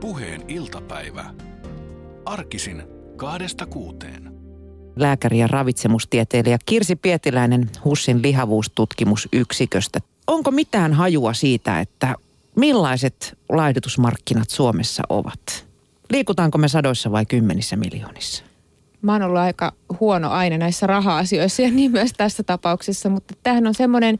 Puheen iltapäivä. Arkisin kaadesta kuuteen. Lääkäri ja ravitsemustieteilijä Kirsi Pietiläinen HUSin lihavuustutkimusyksiköstä. Onko mitään hajua siitä, että millaiset laihdutusmarkkinat Suomessa ovat? Liikutaanko me sadoissa vai kymmenissä miljoonissa? Mä oon ollut aika huono aina näissä raha-asioissa ja niin myös tässä tapauksessa, mutta tämähän on semmoinen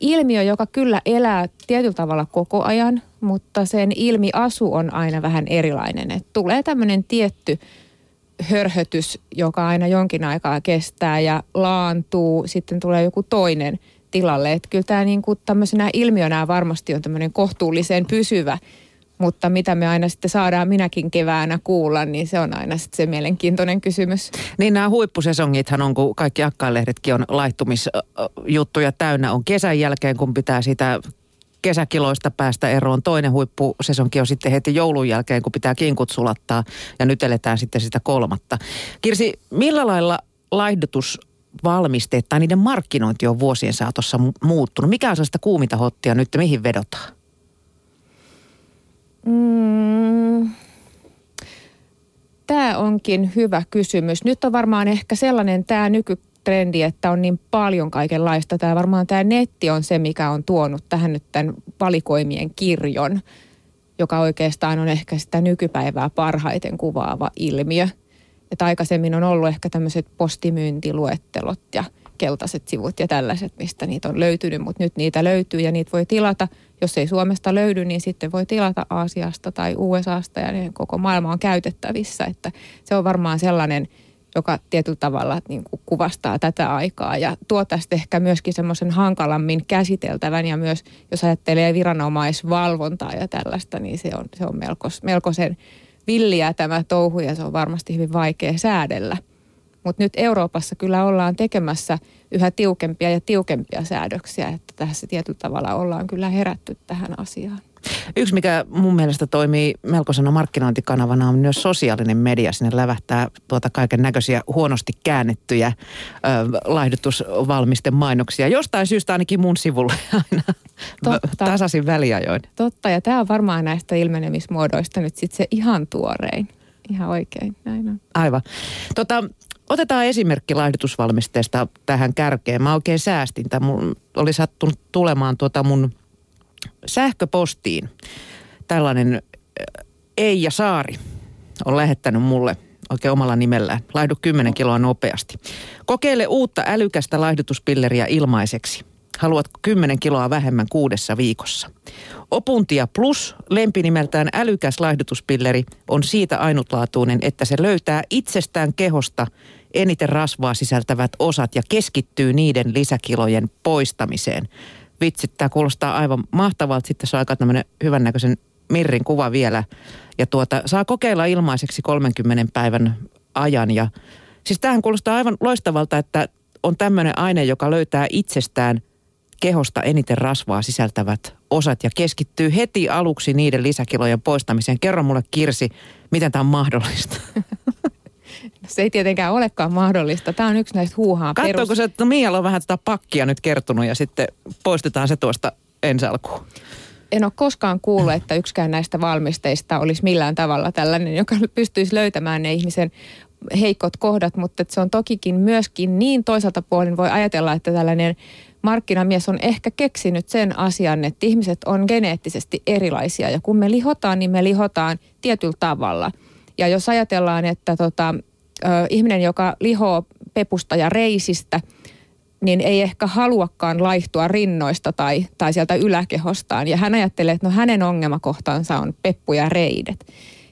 ilmiö, joka kyllä elää tietyllä tavalla koko ajan, mutta sen ilmiasu on aina vähän erilainen. Et tulee tämmöinen tietty hörhötys, joka aina jonkin aikaa kestää ja laantuu, sitten tulee joku toinen tilalle. Et kyllä tämä niinku tämmöisenä ilmiönä varmasti on tämmöinen kohtuullisen pysyvä mutta mitä me aina sitten saadaan minäkin keväänä kuulla, niin se on aina sitten se mielenkiintoinen kysymys. Niin nämä huippusesongithan on, kun kaikki akkailehdet on laittumisjuttuja täynnä, on kesän jälkeen, kun pitää sitä kesäkiloista päästä eroon. Toinen huippusesonki on sitten heti joulun jälkeen, kun pitää kinkut sulattaa ja nyt eletään sitten sitä kolmatta. Kirsi, millä lailla laihdutusvalmisteet tai niiden markkinointi on vuosien saatossa muuttunut? Mikä on sellaista kuuminta hottia nyt, mihin vedotaan? Mm, tämä onkin hyvä kysymys. Nyt on varmaan ehkä sellainen tämä nykytrendi, että on niin paljon kaikenlaista. Tämä varmaan tämä netti on se, mikä on tuonut tähän nyt tämän valikoimien kirjon, joka oikeastaan on ehkä sitä nykypäivää parhaiten kuvaava ilmiö. Että aikaisemmin on ollut ehkä tämmöiset postimyyntiluettelot ja – keltaiset sivut ja tällaiset, mistä niitä on löytynyt, mutta nyt niitä löytyy ja niitä voi tilata. Jos ei Suomesta löydy, niin sitten voi tilata Aasiasta tai USAsta ja ne koko maailma on käytettävissä. Että se on varmaan sellainen, joka tietyllä tavalla niin kuin kuvastaa tätä aikaa ja tuo tästä ehkä myöskin semmoisen hankalammin käsiteltävän ja myös jos ajattelee viranomaisvalvontaa ja tällaista, niin se on, se on melkos, melkoisen villiä tämä touhu ja se on varmasti hyvin vaikea säädellä. Mutta nyt Euroopassa kyllä ollaan tekemässä yhä tiukempia ja tiukempia säädöksiä, että tässä tietyllä tavalla ollaan kyllä herätty tähän asiaan. Yksi, mikä mun mielestä toimii melkoisena markkinointikanavana, on myös sosiaalinen media. Sinne lävähtää tuota kaiken näköisiä huonosti käännettyjä ö, laihdutusvalmisten mainoksia. Jostain syystä ainakin mun sivulle aina Totta. tasaisin väliajoin. Totta, ja tämä on varmaan näistä ilmenemismuodoista nyt sitten se ihan tuorein. Ihan oikein, näin on. Aivan. Tota, Otetaan esimerkki laihdutusvalmisteesta tähän kärkeen. Mä oikein säästin. Tämä oli sattunut tulemaan tuota mun sähköpostiin. Tällainen äh, Eija Saari on lähettänyt mulle oikein omalla nimellään. Laihdu 10 kiloa nopeasti. Kokeile uutta älykästä laihdutuspilleriä ilmaiseksi. Haluatko 10 kiloa vähemmän kuudessa viikossa? Opuntia Plus, lempinimeltään älykäs laihdutuspilleri, on siitä ainutlaatuinen, että se löytää itsestään kehosta eniten rasvaa sisältävät osat ja keskittyy niiden lisäkilojen poistamiseen. Vitsi, tämä kuulostaa aivan mahtavalta. Sitten on aika tämmöinen hyvännäköisen Mirrin kuva vielä. Ja tuota, saa kokeilla ilmaiseksi 30 päivän ajan. Ja, siis tämähän kuulostaa aivan loistavalta, että on tämmöinen aine, joka löytää itsestään kehosta eniten rasvaa sisältävät osat ja keskittyy heti aluksi niiden lisäkilojen poistamiseen. Kerro mulle Kirsi, miten tämä on mahdollista? Se ei tietenkään olekaan mahdollista. Tämä on yksi näistä huuhaa Katsoiko perus... se, että Mialla on vähän tätä pakkia nyt kertonut ja sitten poistetaan se tuosta ensi alkuun? En ole koskaan kuullut, että yksikään näistä valmisteista olisi millään tavalla tällainen, joka pystyisi löytämään ne ihmisen heikot kohdat, mutta se on tokikin myöskin niin toisaalta puolin voi ajatella, että tällainen markkinamies on ehkä keksinyt sen asian, että ihmiset on geneettisesti erilaisia ja kun me lihotaan, niin me lihotaan tietyllä tavalla. Ja jos ajatellaan, että tota, ö, ihminen, joka lihoo pepusta ja reisistä, niin ei ehkä haluakaan laihtua rinnoista tai, tai sieltä yläkehostaan. Ja hän ajattelee, että no hänen ongelmakohtansa on peppu ja reidet.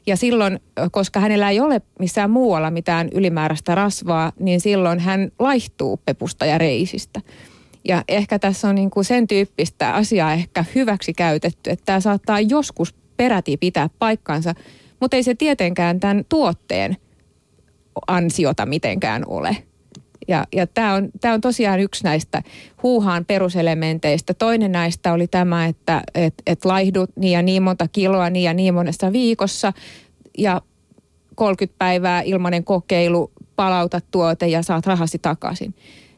Ja silloin, koska hänellä ei ole missään muualla mitään ylimääräistä rasvaa, niin silloin hän laihtuu pepusta ja reisistä. Ja ehkä tässä on niin kuin sen tyyppistä asiaa ehkä hyväksi käytetty, että tämä saattaa joskus peräti pitää paikkansa, mutta ei se tietenkään tämän tuotteen ansiota mitenkään ole. Ja, ja tämä on, on tosiaan yksi näistä huuhaan peruselementeistä. Toinen näistä oli tämä, että et, et laihdut niin ja niin monta kiloa niin ja niin monessa viikossa ja 30 päivää ilmainen kokeilu, palauta tuote ja saat rahasi takaisin.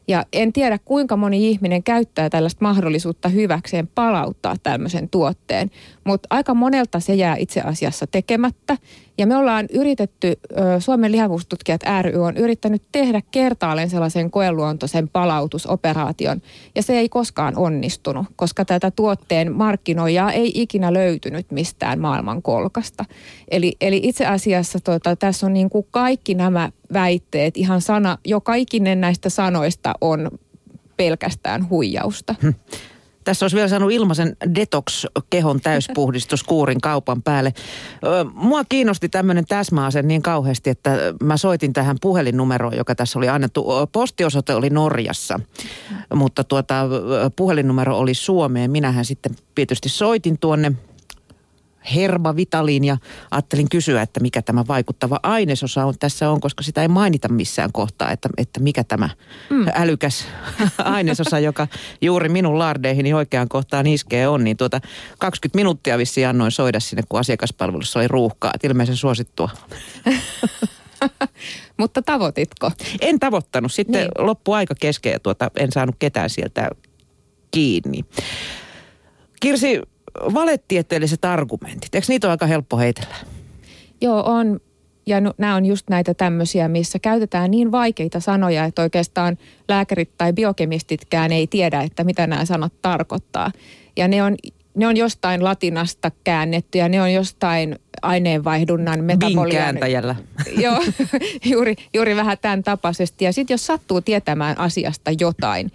Ja en tiedä, kuinka moni ihminen käyttää tällaista mahdollisuutta hyväkseen palauttaa tämmöisen tuotteen, mutta aika monelta se jää itse asiassa tekemättä. Ja me ollaan yritetty, Suomen lihavuustutkijat ry on yrittänyt tehdä kertaalleen sellaisen koeluontoisen palautusoperaation. Ja se ei koskaan onnistunut, koska tätä tuotteen markkinoijaa ei ikinä löytynyt mistään maailman kolkasta. Eli, eli itse asiassa tota, tässä on niin kuin kaikki nämä väitteet, ihan sana, jo kaikinen näistä sanoista on pelkästään huijausta. Hm. Tässä olisi vielä saanut ilmaisen detox-kehon täyspuhdistuskuurin kaupan päälle. Mua kiinnosti tämmöinen täsmäase niin kauheasti, että mä soitin tähän puhelinnumeroon, joka tässä oli annettu. Postiosoite oli Norjassa, mutta tuota, puhelinnumero oli Suomeen. Minähän sitten tietysti soitin tuonne Herba Vitaliin ja ajattelin kysyä, että mikä tämä vaikuttava ainesosa on, tässä on, koska sitä ei mainita missään kohtaa, että, että mikä tämä mm. älykäs ainesosa, joka juuri minun lardeihin oikeaan kohtaan iskee on, niin tuota 20 minuuttia vissiin annoin soida sinne, kun asiakaspalvelussa oli ruuhkaa, että ilmeisen suosittua. Mutta tavoititko? En tavoittanut. Sitten niin. loppui aika kesken ja tuota, en saanut ketään sieltä kiinni. Kirsi, valetieteelliset argumentit, eikö niitä ole aika helppo heitellä? Joo, on. Ja no, nämä on just näitä tämmöisiä, missä käytetään niin vaikeita sanoja, että oikeastaan lääkärit tai biokemistitkään ei tiedä, että mitä nämä sanat tarkoittaa. Ja ne on, ne on jostain latinasta käännetty ja ne on jostain aineenvaihdunnan metabolian. Joo, juuri, juuri vähän tämän tapaisesti. Ja sitten jos sattuu tietämään asiasta jotain,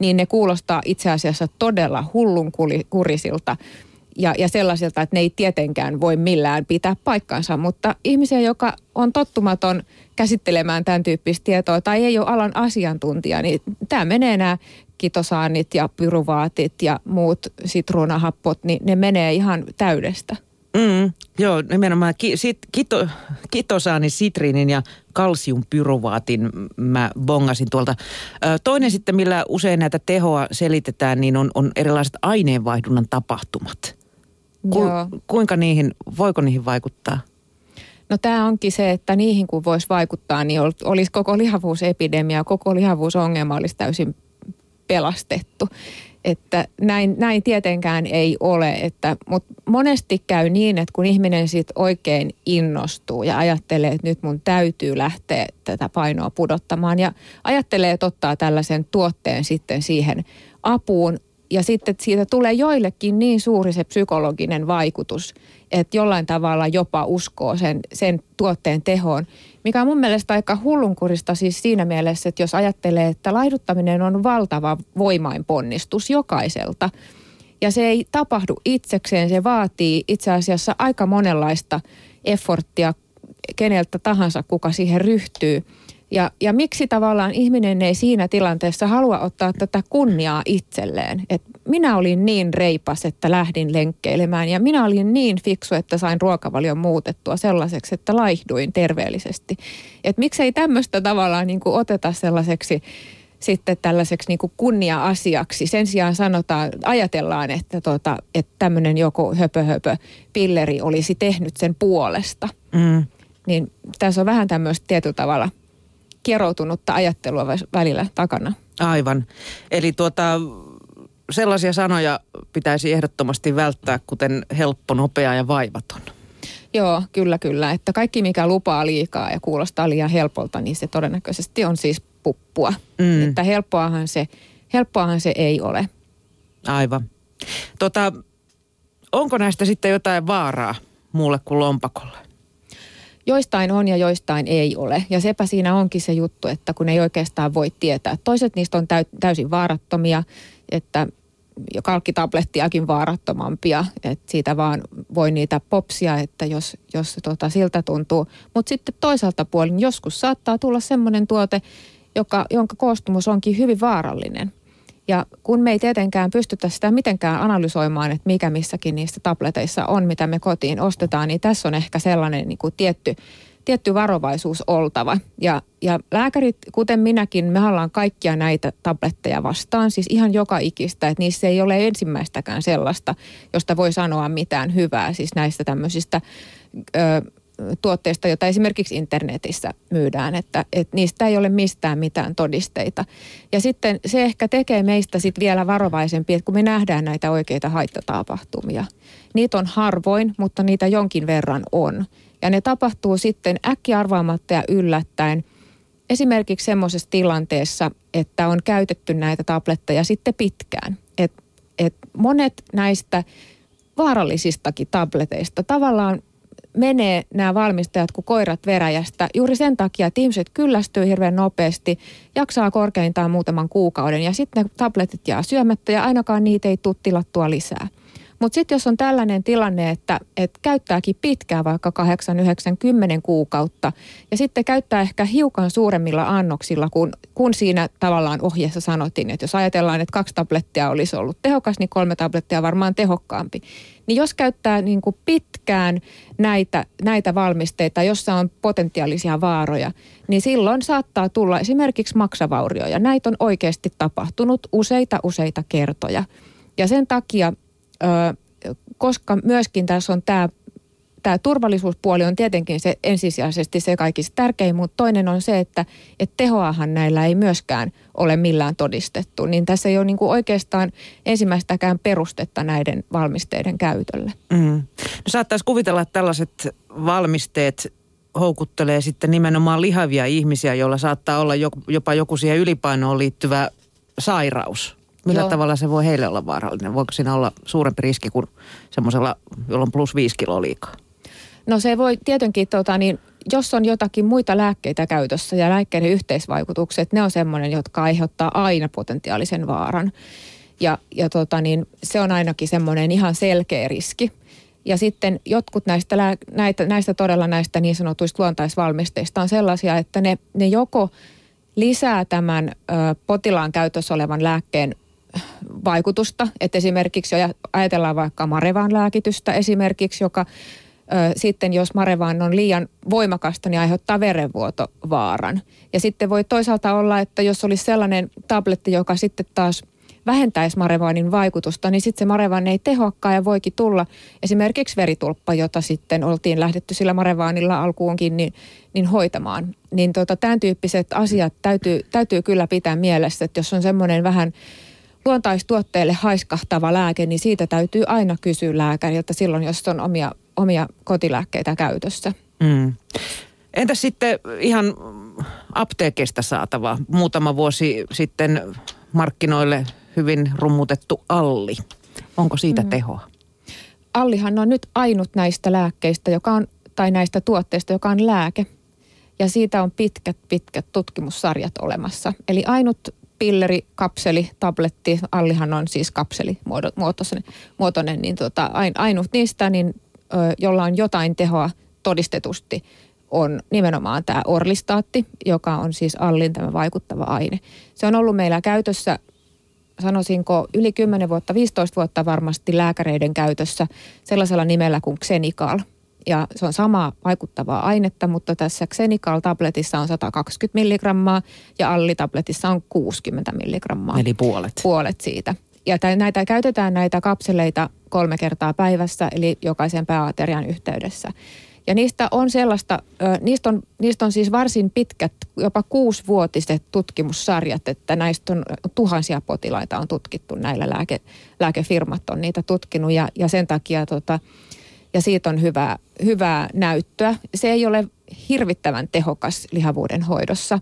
niin ne kuulostaa itse asiassa todella hullun kurisilta ja, ja sellaisilta, että ne ei tietenkään voi millään pitää paikkansa. Mutta ihmisiä, joka on tottumaton käsittelemään tämän tyyppistä tietoa tai ei ole alan asiantuntija, niin tämä menee nämä kitosaanit ja pyruvaatit ja muut sitruunahappot, niin ne menee ihan täydestä. Mm, joo, nimenomaan ki, sit, kito, kitosaani, sitriinin ja kalsiumpyruvaatin mä bongasin tuolta. Ö, toinen sitten, millä usein näitä tehoa selitetään, niin on, on erilaiset aineenvaihdunnan tapahtumat. Ku, joo. Kuinka niihin, voiko niihin vaikuttaa? No tämä onkin se, että niihin kun voisi vaikuttaa, niin olisi koko lihavuusepidemia, koko lihavuusongelma olisi täysin pelastettu. Että näin, näin tietenkään ei ole, että, mutta monesti käy niin, että kun ihminen sit oikein innostuu ja ajattelee, että nyt mun täytyy lähteä tätä painoa pudottamaan ja ajattelee, että ottaa tällaisen tuotteen sitten siihen apuun ja sitten siitä tulee joillekin niin suuri se psykologinen vaikutus, että jollain tavalla jopa uskoo sen, sen tuotteen tehoon, mikä on mun mielestä aika hullunkurista siis siinä mielessä, että jos ajattelee, että laiduttaminen on valtava voimainponnistus jokaiselta, ja se ei tapahdu itsekseen, se vaatii itse asiassa aika monenlaista efforttia keneltä tahansa, kuka siihen ryhtyy. Ja, ja miksi tavallaan ihminen ei siinä tilanteessa halua ottaa tätä kunniaa itselleen? Et minä olin niin reipas, että lähdin lenkkeilemään ja minä olin niin fiksu, että sain ruokavalion muutettua sellaiseksi, että laihduin terveellisesti. Et miksei tämmöistä tavallaan niin kuin oteta sellaiseksi sitten tällaiseksi niin kuin kunnia-asiaksi. Sen sijaan sanotaan, ajatellaan, että, tota, että tämmöinen joku höpö, höpö pilleri olisi tehnyt sen puolesta. Mm. Niin tässä on vähän tämmöistä tietyllä tavalla kieroutunutta ajattelua välillä takana. Aivan. Eli tuota, sellaisia sanoja pitäisi ehdottomasti välttää, kuten helppo, nopea ja vaivaton. Joo, kyllä, kyllä. Että kaikki, mikä lupaa liikaa ja kuulostaa liian helpolta, niin se todennäköisesti on siis puppua. Mm. Että helppoahan se, helppoahan se ei ole. Aivan. Tota, onko näistä sitten jotain vaaraa muulle kuin lompakolle? Joistain on ja joistain ei ole. Ja sepä siinä onkin se juttu, että kun ei oikeastaan voi tietää. Toiset niistä on täysin vaarattomia, että kalkkitablettiakin vaarattomampia, että siitä vaan voi niitä popsia, että jos, jos tota siltä tuntuu. Mutta sitten toisaalta puolin joskus saattaa tulla semmoinen tuote, joka, jonka koostumus onkin hyvin vaarallinen. Ja kun me ei tietenkään pystytä sitä mitenkään analysoimaan, että mikä missäkin niistä tableteissa on, mitä me kotiin ostetaan, niin tässä on ehkä sellainen niin kuin tietty, tietty varovaisuus oltava. Ja, ja lääkärit, kuten minäkin, me ollaan kaikkia näitä tabletteja vastaan, siis ihan joka ikistä, että niissä ei ole ensimmäistäkään sellaista, josta voi sanoa mitään hyvää, siis näistä tämmöisistä ö, tuotteista, joita esimerkiksi internetissä myydään, että, että niistä ei ole mistään mitään todisteita. Ja sitten se ehkä tekee meistä sit vielä varovaisempi, että kun me nähdään näitä oikeita haittatapahtumia. Niitä on harvoin, mutta niitä jonkin verran on. Ja ne tapahtuu sitten äkkiarvaamatta ja yllättäen esimerkiksi semmoisessa tilanteessa, että on käytetty näitä tabletteja sitten pitkään. Et, et monet näistä vaarallisistakin tableteista tavallaan menee nämä valmistajat kuin koirat veräjästä juuri sen takia, että ihmiset kyllästyy hirveän nopeasti, jaksaa korkeintaan muutaman kuukauden ja sitten ne tabletit jää syömättä ja ainakaan niitä ei tule tilattua lisää. Mutta sitten jos on tällainen tilanne, että, että käyttääkin pitkään vaikka 8, 9, 10 kuukautta ja sitten käyttää ehkä hiukan suuremmilla annoksilla, kun, kun siinä tavallaan ohjeessa sanottiin, että jos ajatellaan, että kaksi tablettia olisi ollut tehokas, niin kolme tablettia varmaan tehokkaampi. Niin jos käyttää niin kuin pitkään näitä, näitä valmisteita, jossa on potentiaalisia vaaroja, niin silloin saattaa tulla esimerkiksi maksavaurioja. Näitä on oikeasti tapahtunut useita useita kertoja. Ja sen takia koska myöskin tässä on tämä tämä turvallisuuspuoli on tietenkin se ensisijaisesti se kaikista tärkein, mutta toinen on se, että, että tehoahan näillä ei myöskään ole millään todistettu. Niin tässä ei ole niin kuin oikeastaan ensimmäistäkään perustetta näiden valmisteiden käytölle. Mm. No saattaisi kuvitella, että tällaiset valmisteet houkuttelee sitten nimenomaan lihavia ihmisiä, joilla saattaa olla jopa joku siihen ylipainoon liittyvä sairaus. Millä Joo. tavalla se voi heille olla vaarallinen? Voiko siinä olla suurempi riski kuin semmoisella, jolla on plus viisi kiloa liikaa? No se voi tietenkin, tota, niin, jos on jotakin muita lääkkeitä käytössä ja lääkkeiden yhteisvaikutukset, ne on semmoinen, jotka aiheuttaa aina potentiaalisen vaaran. Ja, ja tota, niin, se on ainakin semmoinen ihan selkeä riski. Ja sitten jotkut näistä, näitä, näistä todella näistä niin sanotuista luontaisvalmisteista on sellaisia, että ne, ne joko lisää tämän ö, potilaan käytössä olevan lääkkeen vaikutusta. Että esimerkiksi ajatellaan vaikka Marevan lääkitystä esimerkiksi, joka sitten jos Marevaan on liian voimakasta, niin aiheuttaa verenvuotovaaran. Ja sitten voi toisaalta olla, että jos olisi sellainen tabletti, joka sitten taas vähentäisi Marevaanin vaikutusta, niin sitten se Marevaan ei tehokkaan ja voikin tulla esimerkiksi veritulppa, jota sitten oltiin lähdetty sillä Marevaanilla alkuunkin niin, niin hoitamaan. Niin tota, tämän tyyppiset asiat täytyy, täytyy kyllä pitää mielessä, että jos on semmoinen vähän luontaistuotteelle haiskahtava lääke, niin siitä täytyy aina kysyä lääkäriltä silloin, jos on omia, omia kotilääkkeitä käytössä. Mm. Entä sitten ihan apteekista saatava muutama vuosi sitten markkinoille hyvin rummutettu Alli? Onko siitä mm. tehoa? Allihan on nyt ainut näistä lääkkeistä, joka on, tai näistä tuotteista, joka on lääke. Ja siitä on pitkät, pitkät tutkimussarjat olemassa. Eli ainut pilleri, kapseli, tabletti, Allihan on siis kapseli muotoinen, niin tota, ainut niistä, niin, ö, jolla on jotain tehoa todistetusti, on nimenomaan tämä orlistaatti, joka on siis Allin tämä vaikuttava aine. Se on ollut meillä käytössä, sanoisinko, yli 10 vuotta, 15 vuotta varmasti lääkäreiden käytössä sellaisella nimellä kuin Xenical – ja se on samaa vaikuttavaa ainetta, mutta tässä Xenical-tabletissa on 120 milligrammaa ja Alli-tabletissa on 60 milligrammaa. Eli puolet. Puolet siitä. Ja näitä käytetään näitä kapseleita kolme kertaa päivässä, eli jokaisen pääaterian yhteydessä. Ja niistä on sellaista, niistä on, niistä on siis varsin pitkät, jopa kuusivuotiset tutkimussarjat, että näistä on tuhansia potilaita on tutkittu, näillä lääke, lääkefirmat on niitä tutkinut ja, ja sen takia tota, ja siitä on hyvää, hyvää näyttöä. Se ei ole hirvittävän tehokas lihavuuden hoidossa,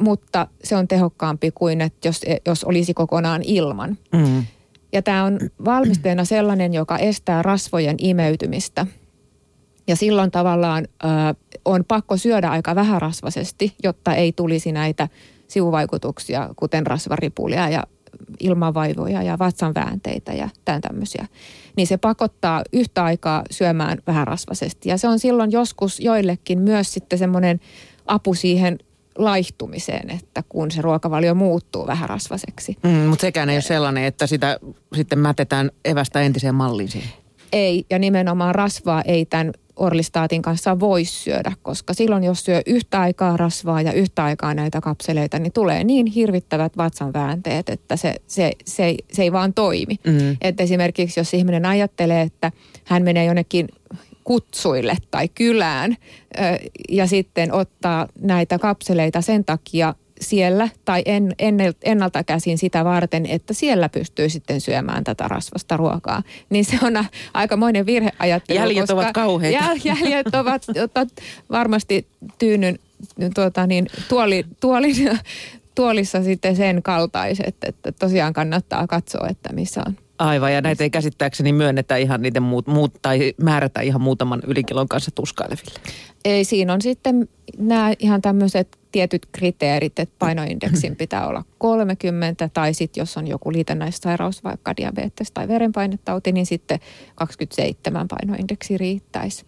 mutta se on tehokkaampi kuin että jos, jos olisi kokonaan ilman. Mm. Ja tämä on valmisteena sellainen, joka estää rasvojen imeytymistä. Ja silloin tavallaan ö, on pakko syödä aika vähärasvaisesti, jotta ei tulisi näitä sivuvaikutuksia, kuten rasvaripulia ja ilmavaivoja ja vatsan väänteitä ja tämän tämmöisiä, niin se pakottaa yhtä aikaa syömään vähän rasvasesti. Ja se on silloin joskus joillekin myös sitten semmoinen apu siihen laihtumiseen, että kun se ruokavalio muuttuu vähän rasvaseksi. Mm, mutta sekään ei ole sellainen, että sitä sitten mätetään evästä entiseen malliin siihen. Ei, ja nimenomaan rasvaa ei tämän orlistaatin kanssa voi syödä, koska silloin jos syö yhtä aikaa rasvaa ja yhtä aikaa näitä kapseleita, niin tulee niin hirvittävät vatsanväänteet, että se, se, se, se ei vaan toimi. Mm. Että esimerkiksi jos ihminen ajattelee, että hän menee jonnekin kutsuille tai kylään ja sitten ottaa näitä kapseleita sen takia siellä tai en, ennalta käsin sitä varten, että siellä pystyy sitten syömään tätä rasvasta ruokaa. Niin se on aikamoinen virheajattelu. Jäljet ovat kauheita. Jäljet ovat, varmasti tyynyn tuota niin, tuoli, tuoli, tuolissa sitten sen kaltaiset, että tosiaan kannattaa katsoa, että missä on Aivan, ja näitä ei käsittääkseni myönnetä ihan niiden muut, muut tai määrätä ihan muutaman ylikilon kanssa tuskaileville. Ei, siinä on sitten nämä ihan tämmöiset tietyt kriteerit, että painoindeksin pitää olla 30 tai sitten jos on joku liitännäissairaus, vaikka diabetes tai verenpainetauti, niin sitten 27 painoindeksi riittäisi.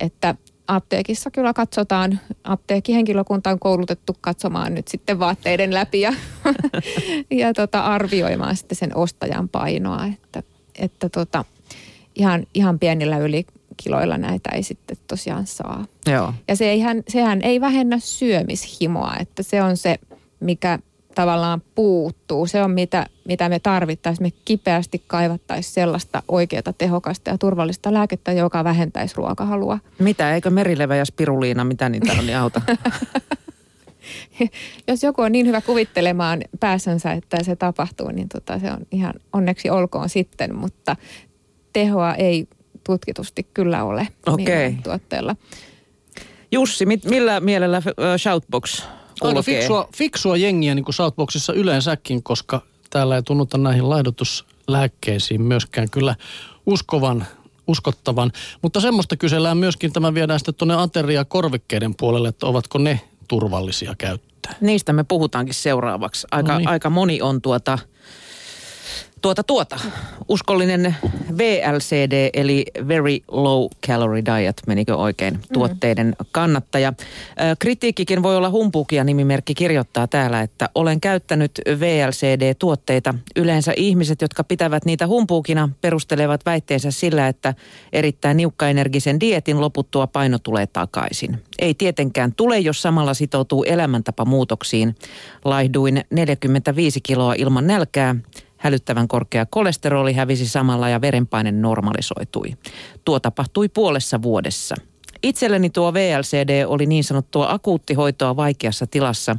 Että apteekissa kyllä katsotaan, apteekkihenkilökunta on koulutettu katsomaan nyt sitten vaatteiden läpi ja, ja tota, arvioimaan sitten sen ostajan painoa, että, että tota, ihan, ihan pienillä ylikiloilla näitä ei sitten tosiaan saa. Joo. Ja se eihän, sehän ei vähennä syömishimoa, että se on se, mikä tavallaan puuttuu. Se on mitä, mitä me tarvittaisiin. Me kipeästi kaivattaisiin sellaista oikeaa, tehokasta ja turvallista lääkettä, joka vähentäisi ruokahalua. Mitä, eikö merilevä ja spiruliina, mitä niitä on, niin auta? Jos joku on niin hyvä kuvittelemaan päässänsä, että se tapahtuu, niin tota, se on ihan onneksi olkoon sitten, mutta tehoa ei tutkitusti kyllä ole okay. tuotteella. Jussi, mit, millä mielellä Shoutbox Aika fiksua, fiksua jengiä niin kuin Southboxissa yleensäkin, koska täällä ei tunnuta näihin laihdutuslääkkeisiin myöskään kyllä uskovan, uskottavan. Mutta semmoista kysellään myöskin, tämä viedään sitten tuonne ateria korvikkeiden puolelle, että ovatko ne turvallisia käyttää. Niistä me puhutaankin seuraavaksi. Aika, no niin. aika moni on tuota tuota tuota. Uskollinen VLCD eli Very Low Calorie Diet, menikö oikein, mm-hmm. tuotteiden kannattaja. Kritiikkikin voi olla humpukia, nimimerkki kirjoittaa täällä, että olen käyttänyt VLCD-tuotteita. Yleensä ihmiset, jotka pitävät niitä humpuukina, perustelevat väitteensä sillä, että erittäin niukkaenergisen dietin loputtua paino tulee takaisin. Ei tietenkään tule, jos samalla sitoutuu elämäntapamuutoksiin. Laihduin 45 kiloa ilman nälkää Hälyttävän korkea kolesteroli hävisi samalla ja verenpaine normalisoitui. Tuo tapahtui puolessa vuodessa. Itselleni tuo VLCD oli niin sanottua akuuttihoitoa vaikeassa tilassa.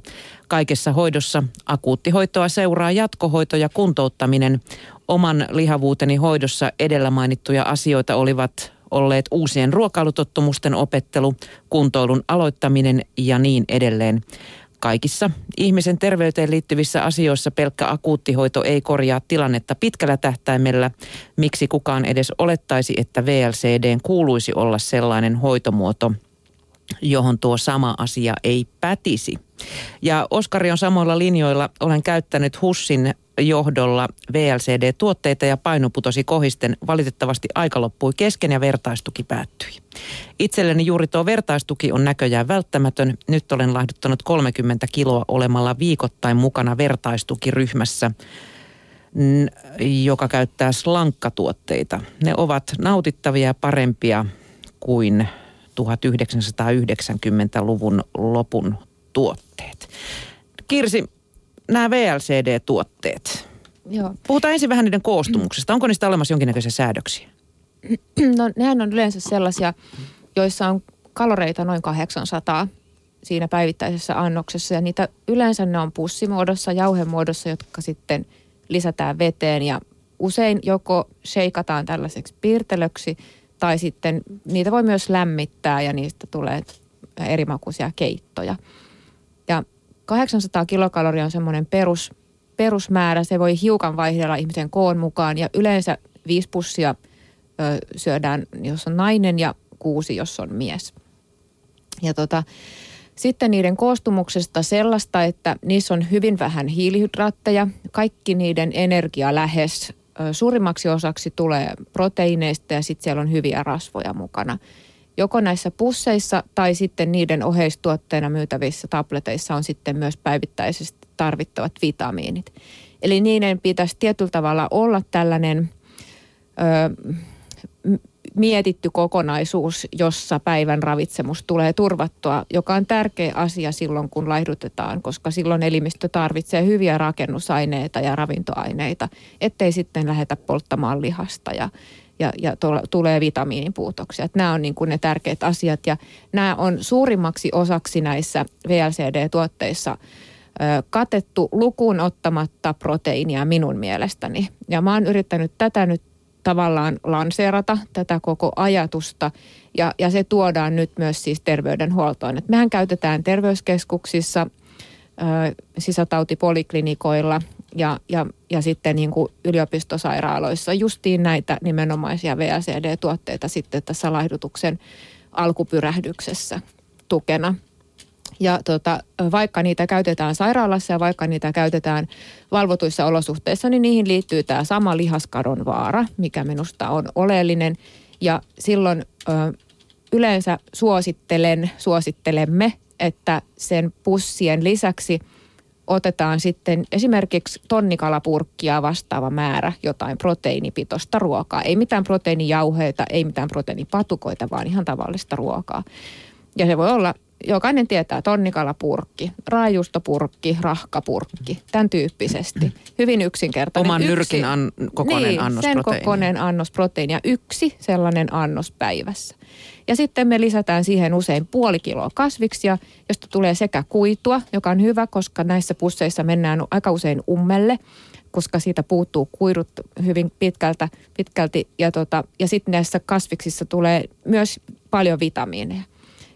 Kaikessa hoidossa akuuttihoitoa seuraa jatkohoito ja kuntouttaminen. Oman lihavuuteni hoidossa edellä mainittuja asioita olivat olleet uusien ruokailutottumusten opettelu, kuntoilun aloittaminen ja niin edelleen. Kaikissa ihmisen terveyteen liittyvissä asioissa pelkkä akuuttihoito ei korjaa tilannetta pitkällä tähtäimellä. Miksi kukaan edes olettaisi, että VLCD kuuluisi olla sellainen hoitomuoto, johon tuo sama asia ei pätisi. Ja Oskari on samoilla linjoilla. Olen käyttänyt Hussin johdolla VLCD-tuotteita ja paino putosi kohisten. Valitettavasti aika loppui kesken ja vertaistuki päättyi. Itselleni juuri tuo vertaistuki on näköjään välttämätön. Nyt olen lahduttanut 30 kiloa olemalla viikoittain mukana vertaistukiryhmässä joka käyttää slankkatuotteita. Ne ovat nautittavia ja parempia kuin 1990-luvun lopun tuotteet. Kirsi, nämä VLCD-tuotteet. Joo. Puhutaan ensin vähän niiden koostumuksesta. Onko niistä olemassa jonkinnäköisiä säädöksiä? No nehän on yleensä sellaisia, joissa on kaloreita noin 800 siinä päivittäisessä annoksessa. Ja niitä yleensä ne on pussimuodossa, jauhemuodossa, jotka sitten lisätään veteen ja usein joko sheikataan tällaiseksi piirtelöksi tai sitten niitä voi myös lämmittää ja niistä tulee erimakuisia keittoja. Ja 800 kilokaloria on semmoinen perus, perusmäärä. Se voi hiukan vaihdella ihmisen koon mukaan ja yleensä viisi pussia ö, syödään, jos on nainen ja kuusi, jos on mies. Ja tota, sitten niiden koostumuksesta sellaista, että niissä on hyvin vähän hiilihydraatteja. Kaikki niiden energia lähes suurimmaksi osaksi tulee proteiineista ja sitten siellä on hyviä rasvoja mukana joko näissä pusseissa tai sitten niiden oheistuotteena myytävissä tableteissa on sitten myös päivittäisesti tarvittavat vitamiinit. Eli niiden pitäisi tietyllä tavalla olla tällainen ö, mietitty kokonaisuus, jossa päivän ravitsemus tulee turvattua, joka on tärkeä asia silloin, kun laihdutetaan, koska silloin elimistö tarvitsee hyviä rakennusaineita ja ravintoaineita, ettei sitten lähdetä polttamaan lihasta ja ja, ja to, tulee vitamiinipuutoksia. Että nämä on niin kuin ne tärkeät asiat ja nämä on suurimmaksi osaksi näissä VLCD-tuotteissa katettu lukuun ottamatta proteiinia minun mielestäni. Ja mä oon yrittänyt tätä nyt tavallaan lanseerata, tätä koko ajatusta, ja, ja se tuodaan nyt myös siis terveydenhuoltoon. Et mehän käytetään terveyskeskuksissa, sisätautipoliklinikoilla ja, ja, ja sitten niin kuin yliopistosairaaloissa justiin näitä nimenomaisia VLCD-tuotteita sitten tässä laihdutuksen alkupyrähdyksessä tukena. Ja tota, vaikka niitä käytetään sairaalassa ja vaikka niitä käytetään valvotuissa olosuhteissa, niin niihin liittyy tämä sama lihaskadon vaara, mikä minusta on oleellinen. Ja silloin ö, yleensä suosittelen, suosittelemme, että sen pussien lisäksi otetaan sitten esimerkiksi tonnikalapurkkia vastaava määrä jotain proteiinipitoista ruokaa. Ei mitään proteiinijauheita, ei mitään proteiinipatukoita, vaan ihan tavallista ruokaa. Ja se voi olla jokainen tietää tonnikalapurkki, raajustopurkki, rahkapurkki, tämän tyyppisesti. Hyvin yksinkertainen. Oman yksi, nyrkin an, kokoinen niin, annos sen kokoinen annos proteiinia. Yksi sellainen annos päivässä. Ja sitten me lisätään siihen usein puoli kiloa kasviksia, josta tulee sekä kuitua, joka on hyvä, koska näissä pusseissa mennään aika usein ummelle koska siitä puuttuu kuirut hyvin pitkältä, pitkälti. Ja, tota, ja sitten näissä kasviksissa tulee myös paljon vitamiineja.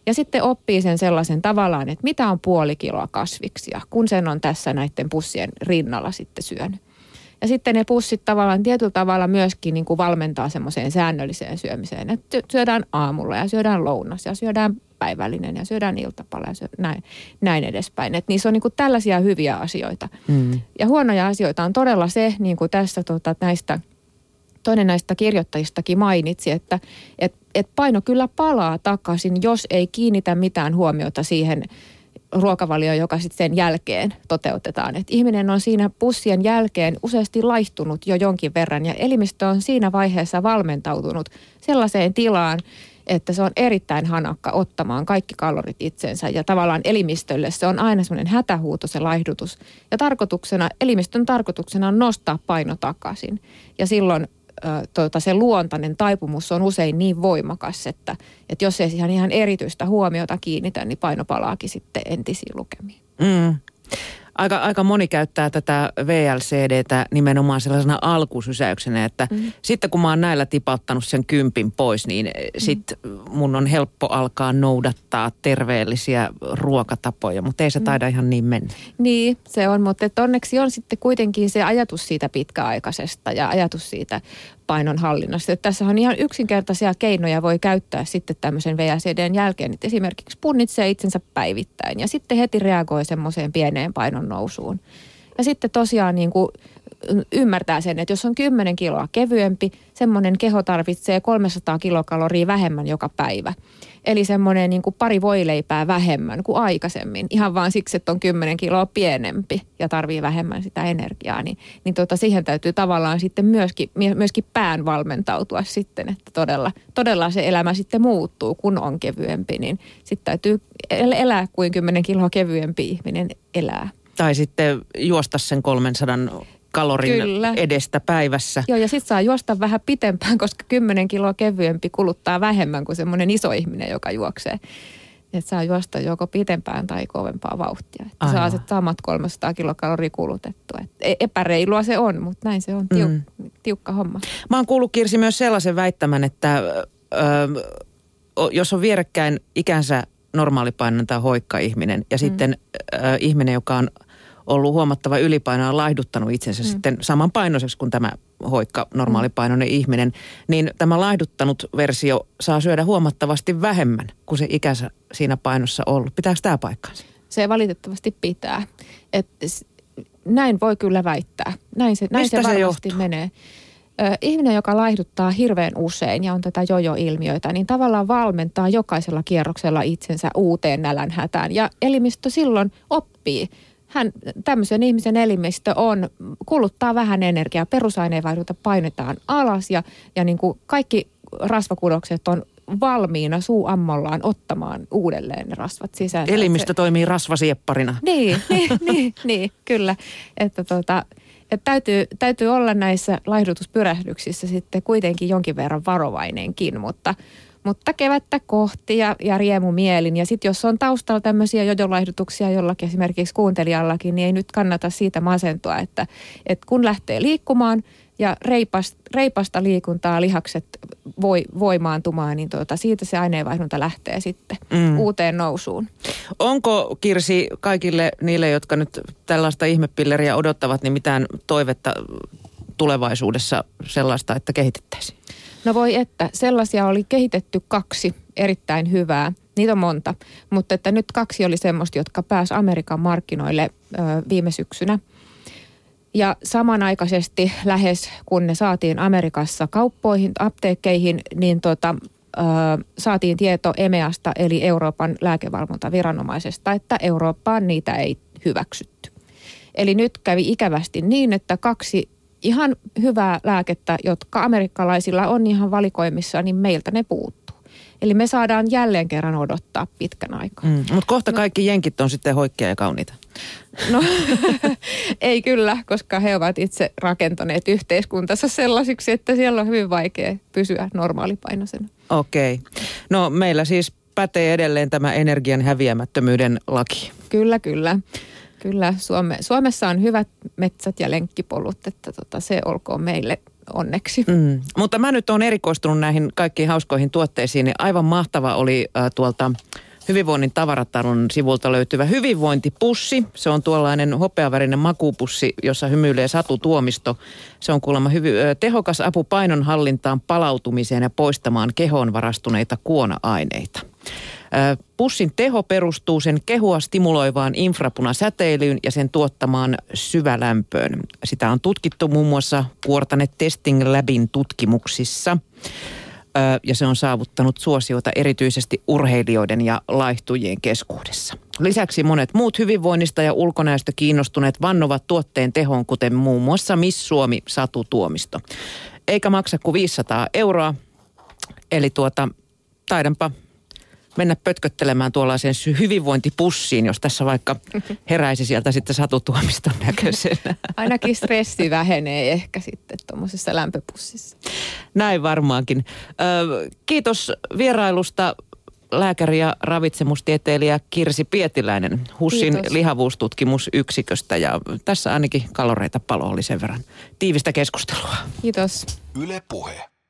Ja sitten oppii sen sellaisen tavallaan, että mitä on puoli kiloa kasviksia, kun sen on tässä näiden pussien rinnalla sitten syönyt. Ja sitten ne pussit tavallaan tietyllä tavalla myöskin niin kuin valmentaa semmoiseen säännölliseen syömiseen. Että syödään aamulla ja syödään lounas ja syödään päivällinen ja syödään iltapala ja syödään näin, näin edespäin. Että niissä on niin kuin tällaisia hyviä asioita. Mm. Ja huonoja asioita on todella se, niin kuin tässä tota, näistä, toinen näistä kirjoittajistakin mainitsi, että et, et paino kyllä palaa takaisin, jos ei kiinnitä mitään huomiota siihen – ruokavalio, joka sitten sen jälkeen toteutetaan. Et ihminen on siinä pussien jälkeen useasti laihtunut jo jonkin verran ja elimistö on siinä vaiheessa valmentautunut sellaiseen tilaan, että se on erittäin hanakka ottamaan kaikki kalorit itsensä ja tavallaan elimistölle se on aina semmoinen hätähuuto se laihdutus. Ja tarkoituksena, elimistön tarkoituksena on nostaa paino takaisin. Ja silloin tuota, se luontainen taipumus on usein niin voimakas, että, että jos ei siihen ihan erityistä huomiota kiinnitä, niin paino palaakin sitten entisiin lukemiin. Mm aika, aika moni käyttää tätä VLCDtä nimenomaan sellaisena alkusysäyksenä, että mm. sitten kun mä oon näillä tipauttanut sen kympin pois, niin mm. sit mun on helppo alkaa noudattaa terveellisiä ruokatapoja, mutta ei se mm. taida mm. ihan niin mennä. Niin, se on, mutta onneksi on sitten kuitenkin se ajatus siitä pitkäaikaisesta ja ajatus siitä painon hallinnasta. Että tässä on ihan yksinkertaisia keinoja voi käyttää sitten tämmöisen VACDn jälkeen, että esimerkiksi punnitsee itsensä päivittäin ja sitten heti reagoi semmoiseen pieneen painon nousuun. Ja sitten tosiaan niin kuin ymmärtää sen, että jos on 10 kiloa kevyempi, semmoinen keho tarvitsee 300 kilokaloria vähemmän joka päivä. Eli semmoinen niin kuin pari voileipää vähemmän kuin aikaisemmin. Ihan vaan siksi, että on 10 kiloa pienempi ja tarvii vähemmän sitä energiaa. Niin, niin tota, siihen täytyy tavallaan sitten myöskin, myöskin pään valmentautua sitten, että todella, todella se elämä sitten muuttuu, kun on kevyempi. Niin sitten täytyy elää kuin 10 kiloa kevyempi ihminen elää. Tai sitten juosta sen 300 kalorin Kyllä. edestä päivässä. Joo, ja sitten saa juosta vähän pitempään, koska 10 kiloa kevyempi kuluttaa vähemmän kuin semmoinen iso ihminen, joka juoksee. Että saa juosta joko pitempään tai kovempaa vauhtia. Että Aivan. saa sitten samat 300 kilokaloria kulutettua. Et e- epäreilua se on, mutta näin se on tiuk- mm. tiukka homma. Mä oon kuullut Kirsi myös sellaisen väittämän, että ö, jos on vierekkäin ikänsä normaalipainoinen tai hoikka-ihminen ja mm. sitten ö, ihminen, joka on – ollut huomattava ylipaino ja laihduttanut itsensä mm. sitten samanpainoiseksi kuin tämä hoikka normaalipainoinen mm. ihminen, niin tämä laihduttanut versio saa syödä huomattavasti vähemmän kuin se ikänsä siinä painossa ollut. Pitääkö tämä paikkaansa? Se valitettavasti pitää. Et näin voi kyllä väittää. Näin se, näin se varmasti se menee. Ö, ihminen, joka laihduttaa hirveän usein ja on tätä jojo-ilmiöitä, niin tavallaan valmentaa jokaisella kierroksella itsensä uuteen nälänhätään. Ja elimistö silloin oppii hän, tämmöisen ihmisen elimistö on, kuluttaa vähän energiaa, perusaineenvaihdunta painetaan alas ja, ja niin kuin kaikki rasvakudokset on valmiina suuammollaan ottamaan uudelleen ne rasvat sisään. Elimistö se, toimii rasvasiepparina. Niin, niin, niin, niin, kyllä. Että tota, että täytyy, täytyy olla näissä laihdutuspyrähdyksissä sitten kuitenkin jonkin verran varovainenkin, mutta, mutta kevättä kohti ja, ja riemu mielin. Ja sitten jos on taustalla tämmöisiä jojolaihdutuksia jollakin esimerkiksi kuuntelijallakin, niin ei nyt kannata siitä masentua, että, että kun lähtee liikkumaan ja reipasta, reipasta liikuntaa lihakset voi, voimaantumaan, niin tuota, siitä se aineenvaihdunta lähtee sitten mm. uuteen nousuun. Onko Kirsi kaikille niille, jotka nyt tällaista ihmepilleriä odottavat, niin mitään toivetta tulevaisuudessa sellaista, että kehitettäisiin? No voi että, sellaisia oli kehitetty kaksi erittäin hyvää. Niitä on monta, mutta että nyt kaksi oli semmoista, jotka pääsi Amerikan markkinoille ö, viime syksynä. Ja samanaikaisesti lähes kun ne saatiin Amerikassa kauppoihin, apteekkeihin, niin tota, ö, saatiin tieto EMEAsta eli Euroopan lääkevalvontaviranomaisesta, että Eurooppaan niitä ei hyväksytty. Eli nyt kävi ikävästi niin, että kaksi ihan hyvää lääkettä, jotka amerikkalaisilla on ihan valikoimissa, niin meiltä ne puuttuu. Eli me saadaan jälleen kerran odottaa pitkän aikaa. Mm, mutta kohta no, kaikki jenkit on sitten hoikkia ja kauniita. No ei kyllä, koska he ovat itse rakentaneet yhteiskuntansa sellaisiksi, että siellä on hyvin vaikea pysyä normaalipainoisena. Okei. Okay. No meillä siis pätee edelleen tämä energian häviämättömyyden laki. Kyllä, kyllä. Kyllä, Suome, Suomessa on hyvät metsät ja lenkkipolut, että tota, se olkoon meille onneksi. Mm. Mutta mä nyt olen erikoistunut näihin kaikkiin hauskoihin tuotteisiin, niin aivan mahtava oli äh, tuolta Hyvinvoinnin tavaratalon sivulta löytyvä hyvinvointipussi. Se on tuollainen hopeavärinen makupussi, jossa hymyilee Satu Tuomisto. Se on kuulemma hyvin, tehokas apu painonhallintaan, palautumiseen ja poistamaan kehoon varastuneita kuona-aineita. Pussin teho perustuu sen kehua stimuloivaan infrapunasäteilyyn ja sen tuottamaan syvälämpöön. Sitä on tutkittu muun muassa Kuortanet Testing Labin tutkimuksissa ja se on saavuttanut suosiota erityisesti urheilijoiden ja laihtujien keskuudessa. Lisäksi monet muut hyvinvoinnista ja ulkonäöstä kiinnostuneet vannovat tuotteen tehoon, kuten muun muassa Miss Suomi Satu Tuomisto. Eikä maksa kuin 500 euroa, eli tuota, taidanpa mennä pötköttelemään tuollaiseen hyvinvointipussiin, jos tässä vaikka heräisi sieltä sitten satutuomiston näköisenä. Ainakin stressi vähenee ehkä sitten tuommoisessa lämpöpussissa. Näin varmaankin. Ö, kiitos vierailusta lääkäri ja ravitsemustieteilijä Kirsi Pietiläinen HUSin Kiitos. lihavuustutkimusyksiköstä. Ja tässä ainakin kaloreita palo oli sen verran tiivistä keskustelua. Kiitos. Yle Puhe.